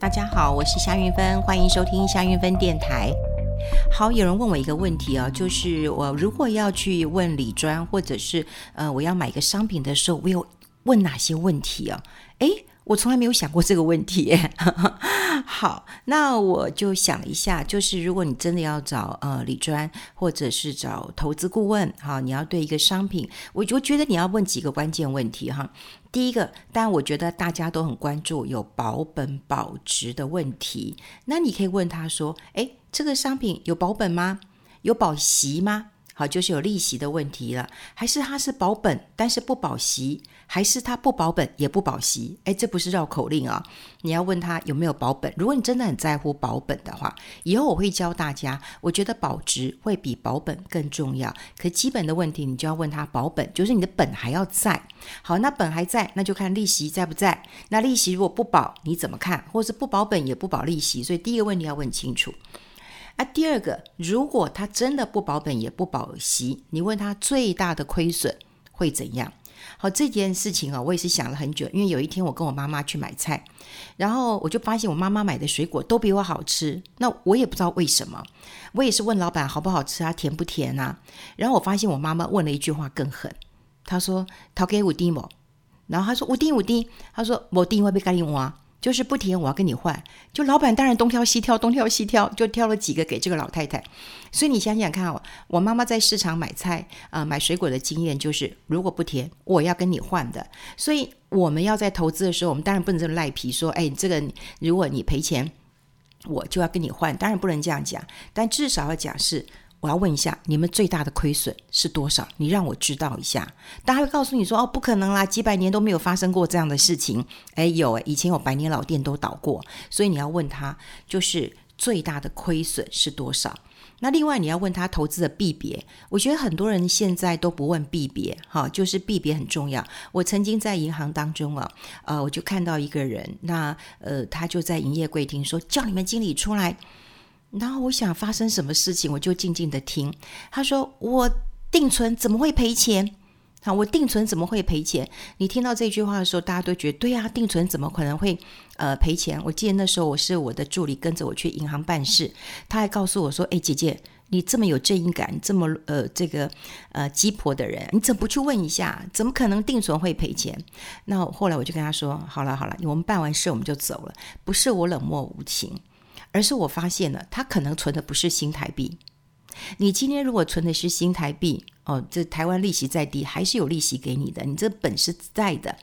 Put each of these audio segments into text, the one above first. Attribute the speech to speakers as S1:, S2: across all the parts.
S1: 大家好，我是夏云芬，欢迎收听夏云芬电台。好，有人问我一个问题啊，就是我如果要去问李专，或者是呃我要买一个商品的时候，我有问哪些问题啊？诶，我从来没有想过这个问题。好，那我就想一下，就是如果你真的要找呃理专，或者是找投资顾问，哈，你要对一个商品，我就觉得你要问几个关键问题哈。第一个，当然我觉得大家都很关注有保本保值的问题，那你可以问他说，诶，这个商品有保本吗？有保息吗？好，就是有利息的问题了，还是它是保本但是不保息，还是它不保本也不保息？哎，这不是绕口令啊！你要问他有没有保本。如果你真的很在乎保本的话，以后我会教大家。我觉得保值会比保本更重要。可基本的问题，你就要问他保本，就是你的本还要在。好，那本还在，那就看利息在不在。那利息如果不保，你怎么看？或是不保本也不保利息？所以第一个问题要问清楚。啊，第二个，如果他真的不保本也不保息，你问他最大的亏损会怎样？好，这件事情啊，我也是想了很久。因为有一天我跟我妈妈去买菜，然后我就发现我妈妈买的水果都比我好吃，那我也不知道为什么。我也是问老板好不好吃啊，甜不甜啊？然后我发现我妈妈问了一句话更狠，她说：“掏给我弟某？”然后她说：“我弟我滴。”她说：“我滴会被咖喱挖。”就是不甜，我要跟你换。就老板当然东挑西挑，东挑西挑，就挑了几个给这个老太太。所以你想想看哦，我妈妈在市场买菜啊、买水果的经验就是，如果不甜，我要跟你换的。所以我们要在投资的时候，我们当然不能这么赖皮说，哎，这个如果你赔钱，我就要跟你换。当然不能这样讲，但至少要讲是。我要问一下，你们最大的亏损是多少？你让我知道一下。大家会告诉你说：“哦，不可能啦，几百年都没有发生过这样的事情。”哎，有哎，以前有百年老店都倒过，所以你要问他，就是最大的亏损是多少？那另外你要问他投资的币别，我觉得很多人现在都不问币别，哈，就是币别很重要。我曾经在银行当中啊，呃，我就看到一个人，那呃，他就在营业柜厅说：“叫你们经理出来。”然后我想发生什么事情，我就静静的听。他说：“我定存怎么会赔钱？好，我定存怎么会赔钱？”你听到这句话的时候，大家都觉得对呀，定存怎么可能会呃赔钱？我记得那时候我是我的助理跟着我去银行办事，他还告诉我说：“哎，姐姐，你这么有正义感，这么呃这个呃鸡婆的人，你怎么不去问一下？怎么可能定存会赔钱？”那后来我就跟他说：“好了好了，我们办完事我们就走了，不是我冷漠无情。”而是我发现了，他可能存的不是新台币。你今天如果存的是新台币，哦，这台湾利息再低，还是有利息给你的，你这本是在的。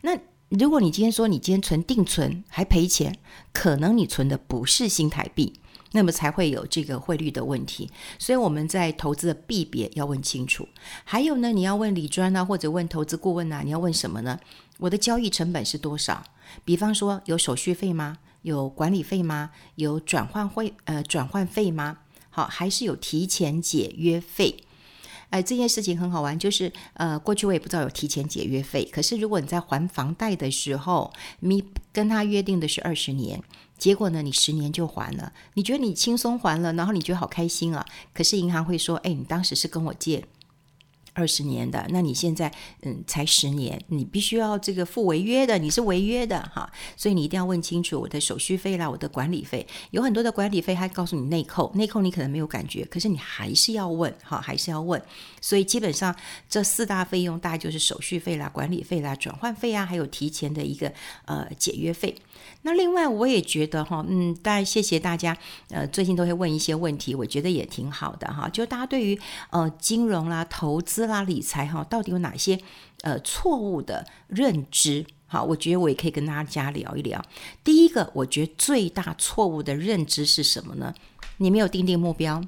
S1: 那如果你今天说你今天存定存还赔钱，可能你存的不是新台币，那么才会有这个汇率的问题。所以我们在投资的币别要问清楚。还有呢，你要问理专啊，或者问投资顾问啊，你要问什么呢？我的交易成本是多少？比方说有手续费吗？有管理费吗？有转换会呃转换费吗？好，还是有提前解约费？哎、这件事情很好玩，就是呃，过去我也不知道有提前解约费。可是如果你在还房贷的时候，你跟他约定的是二十年，结果呢，你十年就还了，你觉得你轻松还了，然后你觉得好开心啊。可是银行会说，哎，你当时是跟我借。二十年的，那你现在嗯才十年，你必须要这个付违约的，你是违约的哈，所以你一定要问清楚我的手续费啦，我的管理费，有很多的管理费，还告诉你内扣，内扣你可能没有感觉，可是你还是要问哈，还是要问，所以基本上这四大费用大概就是手续费啦、管理费啦、转换费啊，还有提前的一个呃解约费。那另外我也觉得哈，嗯，当然谢谢大家，呃，最近都会问一些问题，我觉得也挺好的哈。就大家对于呃金融啦、投资啦、理财哈，到底有哪些呃错误的认知？好，我觉得我也可以跟大家聊一聊。第一个，我觉得最大错误的认知是什么呢？你没有定定目标。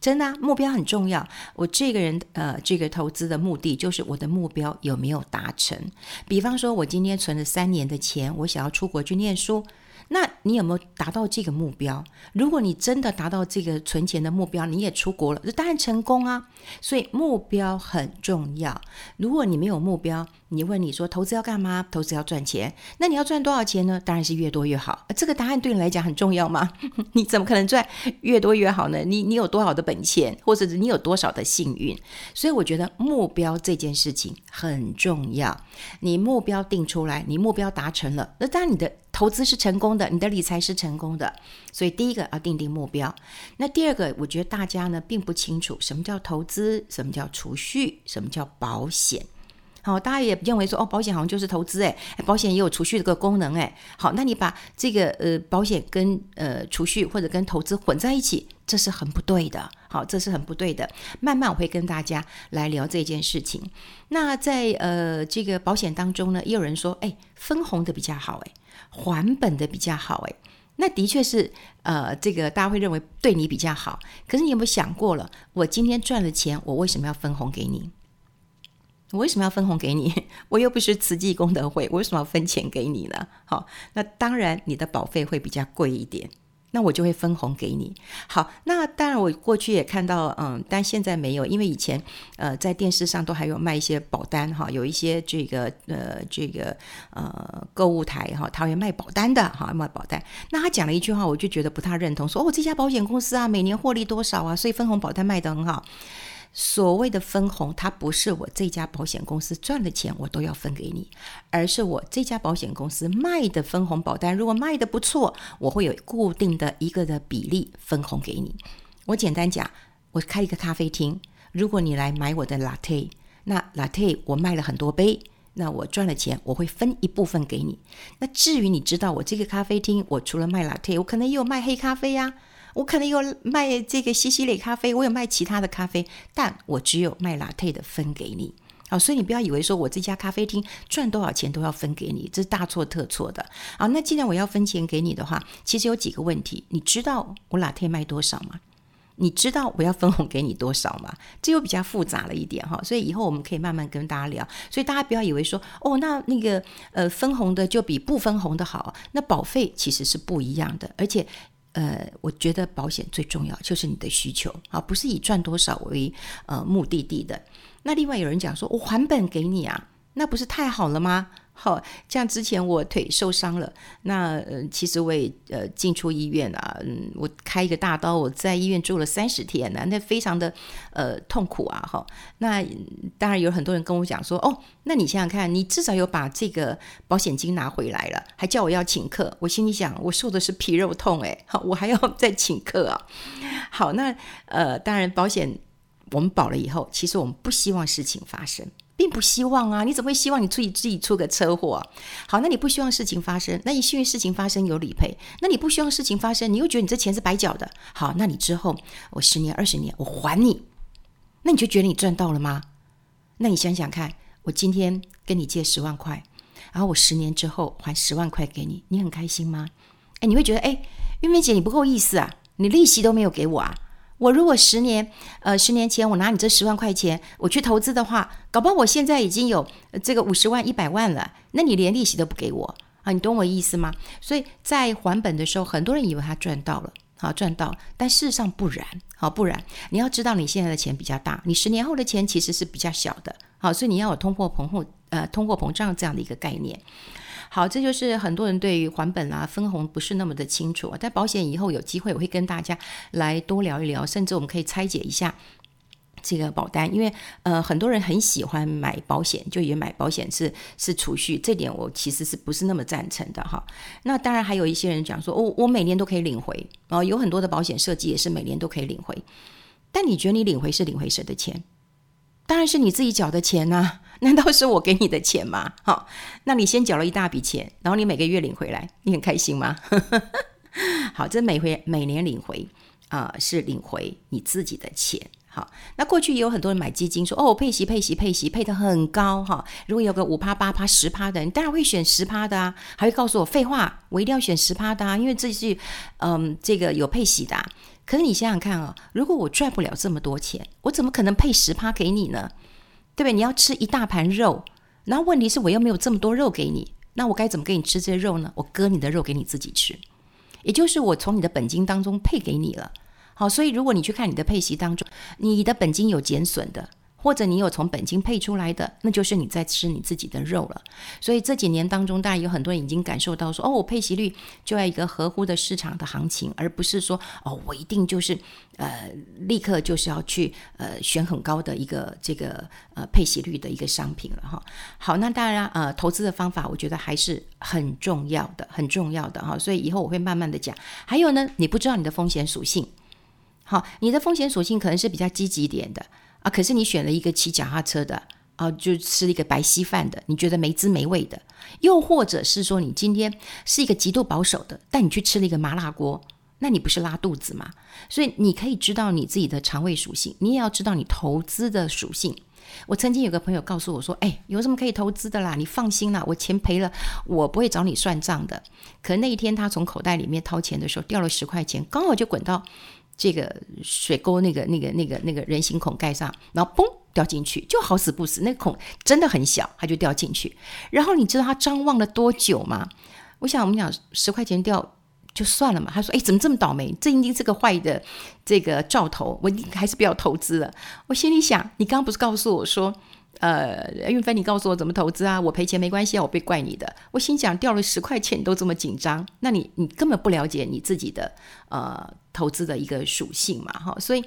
S1: 真的啊，目标很重要。我这个人，呃，这个投资的目的就是我的目标有没有达成。比方说，我今天存了三年的钱，我想要出国去念书。那你有没有达到这个目标？如果你真的达到这个存钱的目标，你也出国了，这当然成功啊。所以目标很重要。如果你没有目标，你问你说投资要干嘛？投资要赚钱，那你要赚多少钱呢？当然是越多越好。这个答案对你来讲很重要吗？你怎么可能赚越多越好呢？你你有多少的本钱，或者是你有多少的幸运？所以我觉得目标这件事情很重要。你目标定出来，你目标达成了，那当然你的。投资是成功的，你的理财是成功的。所以第一个要定定目标。那第二个，我觉得大家呢并不清楚什么叫投资，什么叫储蓄，什么叫保险。好，大家也认为说哦，保险好像就是投资哎，保险也有储蓄这个功能哎。好，那你把这个呃保险跟呃储蓄或者跟投资混在一起，这是很不对的。好，这是很不对的。慢慢我会跟大家来聊这件事情。那在呃这个保险当中呢，也有人说哎，分红的比较好哎，还本的比较好诶。那的确是呃这个大家会认为对你比较好。可是你有没有想过了，我今天赚了钱，我为什么要分红给你？我为什么要分红给你？我又不是慈济功德会，我为什么要分钱给你呢？好，那当然你的保费会比较贵一点，那我就会分红给你。好，那当然我过去也看到，嗯，但现在没有，因为以前呃在电视上都还有卖一些保单哈，有一些这个呃这个呃购物台哈，他会卖保单的哈，卖保单。那他讲了一句话，我就觉得不太认同，说哦这家保险公司啊每年获利多少啊，所以分红保单卖得很好。所谓的分红，它不是我这家保险公司赚了钱我都要分给你，而是我这家保险公司卖的分红保单，如果卖得不错，我会有固定的一个的比例分红给你。我简单讲，我开一个咖啡厅，如果你来买我的 latte，那 latte 我卖了很多杯，那我赚了钱，我会分一部分给你。那至于你知道我这个咖啡厅，我除了卖 latte，我可能也有卖黑咖啡呀、我可能有卖这个西西里咖啡，我有卖其他的咖啡，但我只有卖拿铁的分给你。好，所以你不要以为说我这家咖啡厅赚多少钱都要分给你，这是大错特错的。好，那既然我要分钱给你的话，其实有几个问题，你知道我拿铁卖多少吗？你知道我要分红给你多少吗？这又比较复杂了一点哈，所以以后我们可以慢慢跟大家聊。所以大家不要以为说哦，那那个呃分红的就比不分红的好，那保费其实是不一样的，而且。呃，我觉得保险最重要就是你的需求啊，不是以赚多少为呃目的地的。那另外有人讲说，我还本给你啊，那不是太好了吗？好，像之前我腿受伤了，那呃，其实我也呃进出医院啊，嗯，我开一个大刀，我在医院住了三十天呢，那非常的呃痛苦啊，哈。那当然有很多人跟我讲说，哦，那你想想看，你至少有把这个保险金拿回来了，还叫我要请客，我心里想，我受的是皮肉痛，诶，好，我还要 再请客啊。好，那呃，当然保险我们保了以后，其实我们不希望事情发生。并不希望啊！你怎么会希望你自己自己出个车祸？好，那你不希望事情发生，那你幸运事情发生有理赔，那你不希望事情发生，你又觉得你这钱是白缴的。好，那你之后我十年二十年我还你，那你就觉得你赚到了吗？那你想想看，我今天跟你借十万块，然后我十年之后还十万块给你，你很开心吗？哎，你会觉得哎，韵芬姐你不够意思啊，你利息都没有给我啊。我如果十年，呃，十年前我拿你这十万块钱，我去投资的话，搞不好我现在已经有这个五十万、一百万了。那你连利息都不给我啊？你懂我意思吗？所以在还本的时候，很多人以为他赚到了，好赚到，但事实上不然，好不然。你要知道，你现在的钱比较大，你十年后的钱其实是比较小的，好，所以你要有通货膨胀，呃，通货膨胀这样的一个概念。好，这就是很多人对于还本啊、分红不是那么的清楚。在保险以后有机会，我会跟大家来多聊一聊，甚至我们可以拆解一下这个保单，因为呃很多人很喜欢买保险，就以为买保险是是储蓄，这点我其实是不是那么赞成的哈。那当然还有一些人讲说，我、哦、我每年都可以领回哦，有很多的保险设计也是每年都可以领回，但你觉得你领回是领回谁的钱？当然是你自己缴的钱呐、难道是我给你的钱吗？好，那你先缴了一大笔钱，然后你每个月领回来，你很开心吗？好，这每回每年领回啊、是领回你自己的钱。好，那过去也有很多人买基金说，哦，配息配息配息配得很高哈。如果有个五趴八趴十趴的，你当然会选十趴的啊，还会告诉我废话，我一定要选十趴的啊，因为这是嗯这个有配息的、啊。可是你想想看啊，如果我赚不了这么多钱，我怎么可能配十趴给你呢？对不对？你要吃一大盘肉，然后问题是我又没有这么多肉给你，那我该怎么给你吃这些肉呢？我割你的肉给你自己吃，也就是我从你的本金当中配给你了。好，所以如果你去看你的配息当中，你的本金有减损的，或者你有从本金配出来的，那就是你在吃你自己的肉了。所以这几年当中，当然有很多人已经感受到说，哦，我配息率就要一个合乎的市场的行情，而不是说，哦，我一定就是呃立刻就是要去呃选很高的一个这个呃配息率的一个商品了哈。好，那当然呃投资的方法，我觉得还是很重要的，很重要的哈。所以以后我会慢慢的讲。还有呢，你不知道你的风险属性，好，你的风险属性可能是比较积极点的。啊！可是你选了一个骑脚踏车的，啊，就吃了一个白稀饭的，你觉得没滋没味的；又或者是说，你今天是一个极度保守的，但你去吃了一个麻辣锅，那你不是拉肚子吗？所以你可以知道你自己的肠胃属性，你也要知道你投资的属性。我曾经有个朋友告诉我说：“哎，有什么可以投资的啦？你放心啦，我钱赔了，我不会找你算账的。”可那一天他从口袋里面掏钱的时候，掉了十块钱，刚好就滚到。这个水沟那个那个那个那个人行孔盖上，然后嘣掉进去，就好死不死，那个孔真的很小，它就掉进去。然后你知道他张望了多久吗？我想我们讲十块钱掉就算了嘛。他说：“哎，怎么这么倒霉？这一定是个坏的这个兆头，我还是不要投资了。”我心里想，你刚刚不是告诉我说？呃，运芬，你告诉我怎么投资啊？我赔钱没关系啊，我被怪你的。我心想，掉了十块钱都这么紧张，那你你根本不了解你自己的呃投资的一个属性嘛，哈。所以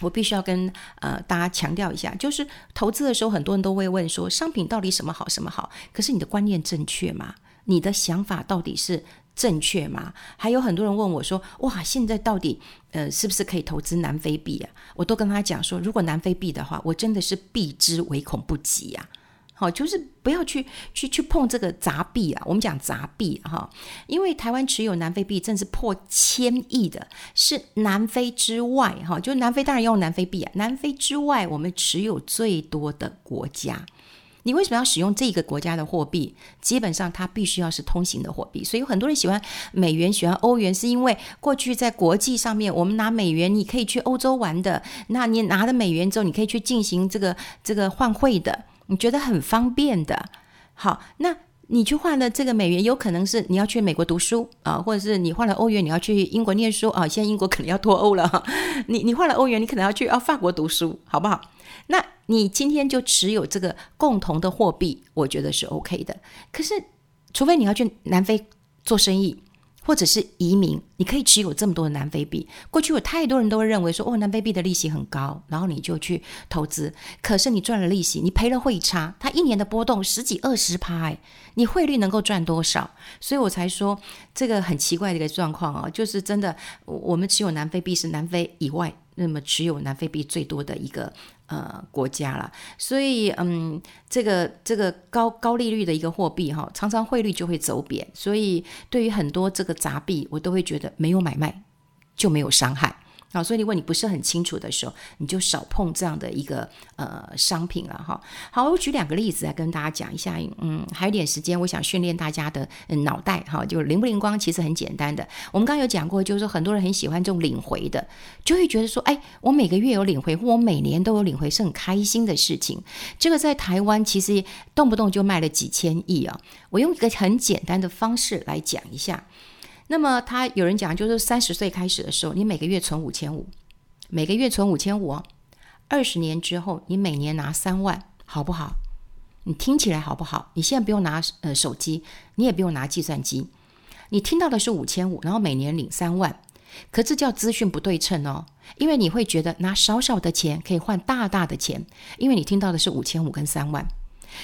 S1: 我必须要跟呃大家强调一下，就是投资的时候，很多人都会问说，商品到底什么好，什么好？可是你的观念正确吗？你的想法到底是？正确吗？还有很多人问我说：“哇，现在到底呃是不是可以投资南非币啊？”我都跟他讲说：“如果南非币的话，我真的是避之唯恐不及呀、啊！好，就是不要去去去碰这个杂币啊。我们讲杂币哈，因为台湾持有南非币正是破千亿的，是南非之外哈，就南非当然要用南非币啊，南非之外我们持有最多的国家。”你为什么要使用这个国家的货币？基本上它必须要是通行的货币，所以有很多人喜欢美元、喜欢欧元，是因为过去在国际上面，我们拿美元，你可以去欧洲玩的。那你拿了美元之后，你可以去进行这个这个换汇的，你觉得很方便的。好，那你去换了这个美元，有可能是你要去美国读书啊，或者是你换了欧元，你要去英国念书啊。现在英国可能要脱欧了，你你换了欧元，你可能要去啊法国读书，好不好？那你今天就持有这个共同的货币，我觉得是 OK 的。可是，除非你要去南非做生意，或者是移民，你可以持有这么多的南非币。过去有太多人都认为说，哦，南非币的利息很高，然后你就去投资。可是你赚了利息，你赔了汇差，它一年的波动十几二十趴，哎，你汇率能够赚多少？所以我才说这个很奇怪的一个状况啊，就是真的，我们持有南非币是南非以外，那么持有南非币最多的一个。呃，国家了，所以嗯，这个这个高高利率的一个货币哈，常常汇率就会走贬，所以对于很多这个杂币，我都会觉得没有买卖就没有伤害。好，所以如果你不是很清楚的时候，你就少碰这样的一个呃商品了哈。好，我举两个例子来跟大家讲一下。嗯，还有点时间，我想训练大家的嗯脑袋哈，就灵不灵光，其实很简单的。我们刚刚有讲过，就是说很多人很喜欢这种领回的，就会觉得说，哎，我每个月有领回，或我每年都有领回，是很开心的事情。这个在台湾其实动不动就卖了几千亿啊。我用一个很简单的方式来讲一下。那么他有人讲，就是三十岁开始的时候，你每个月存五千五，每个月存五千五哦，二十年之后你每年拿三万，好不好？你听起来好不好？你现在不用拿呃手机，你也不用拿计算机，你听到的是五千五，然后每年领三万，可这叫资讯不对称哦，因为你会觉得拿少少的钱可以换大大的钱，因为你听到的是五千五跟三万，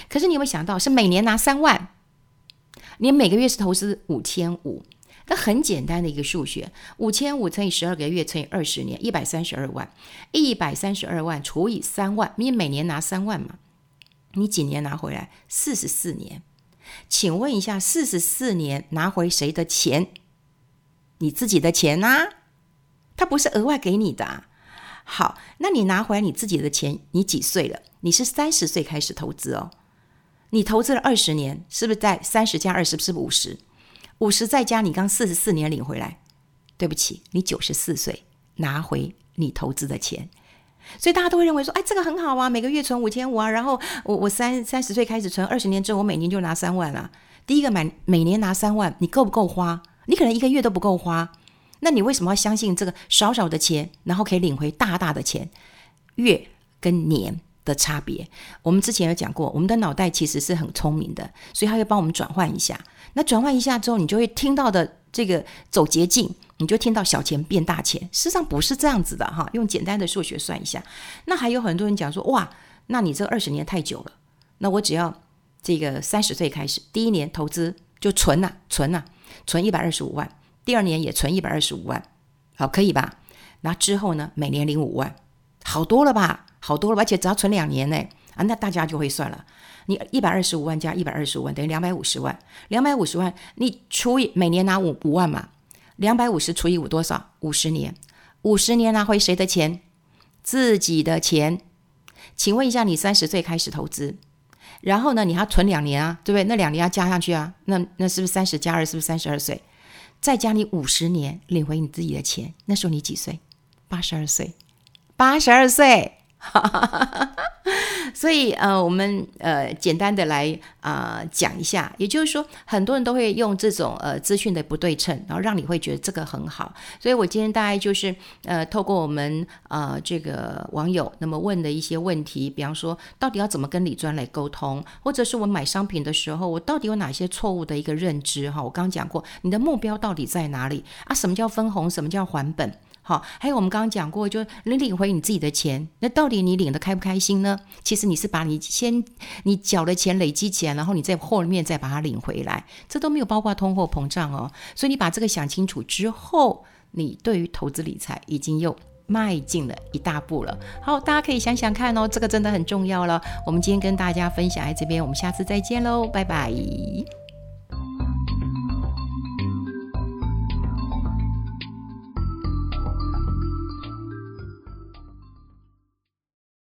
S1: 可是你有没有想到是每年拿三万，你每个月是投资五千五。那很简单的一个数学，五千五乘以十二个月乘以二十年，一百三十二万，一百三十二万除以三万，你每年拿三万嘛？你几年拿回来？四十四年。请问一下，四十四年拿回谁的钱？你自己的钱呐、他不是额外给你的、啊。好，那你拿回来你自己的钱，你几岁了？你是三十岁开始投资哦。你投资了二十年，是不是在三十加二十，是不是五十？五十再加你刚四十四年领回来，对不起，你九十四岁拿回你投资的钱，所以大家都会认为说，哎，这个很好啊，每个月存五千五啊，然后我我三三十岁开始存，二十年之后我每年就拿三万了。第一个买每年拿三万，你够不够花？你可能一个月都不够花，那你为什么要相信这个少少的钱，然后可以领回大大的钱？月跟年的差别。我们之前有讲过，我们的脑袋其实是很聪明的，所以它会帮我们转换一下。那转换一下之后，你就会听到的这个走捷径，你就听到小钱变大钱。事实上不是这样子的哈，用简单的数学算一下。那还有很多人讲说，哇，那你这二十年太久了，那我只要这个三十岁开始，第一年投资就存呐、存呐、存一百二十五万，第二年也存一百二十五万，好，可以吧？那之后呢，每年领五万，好多了吧？好多了，而且只要存两年呢，啊，那大家就会算了。你一百二十五万加一百二十五万等于两百五十万，两百五十万你除以每年拿五五万嘛，两百五十除以五多少？五十年，五十年拿回谁的钱？自己的钱。请问一下，你三十岁开始投资，然后呢，你还要存两年啊，对不对？那两年要加上去啊，那那是不是三十加二是不是三十二岁？再加你五十年领回你自己的钱，那时候你几岁？八十二岁，八十二岁。所以呃，我们呃简单的来啊、呃、讲一下，也就是说，很多人都会用这种呃资讯的不对称，然后让你会觉得这个很好。所以我今天大概就是呃透过我们呃这个网友那么问的一些问题，比方说到底要怎么跟李专来沟通，或者是我买商品的时候，我到底有哪些错误的一个认知哈？我刚刚讲过，你的目标到底在哪里啊？什么叫分红？什么叫还本？好，还有我们刚刚讲过，就是你领回你自己的钱，那到底你领得开不开心呢？其实你是把你先你缴的钱累积起来，然后你在后面再把它领回来，这都没有包括通货膨胀哦。所以你把这个想清楚之后，你对于投资理财已经又迈进了一大步了。好，大家可以想想看哦，这个真的很重要了。我们今天跟大家分享在这边，我们下次再见喽，拜拜。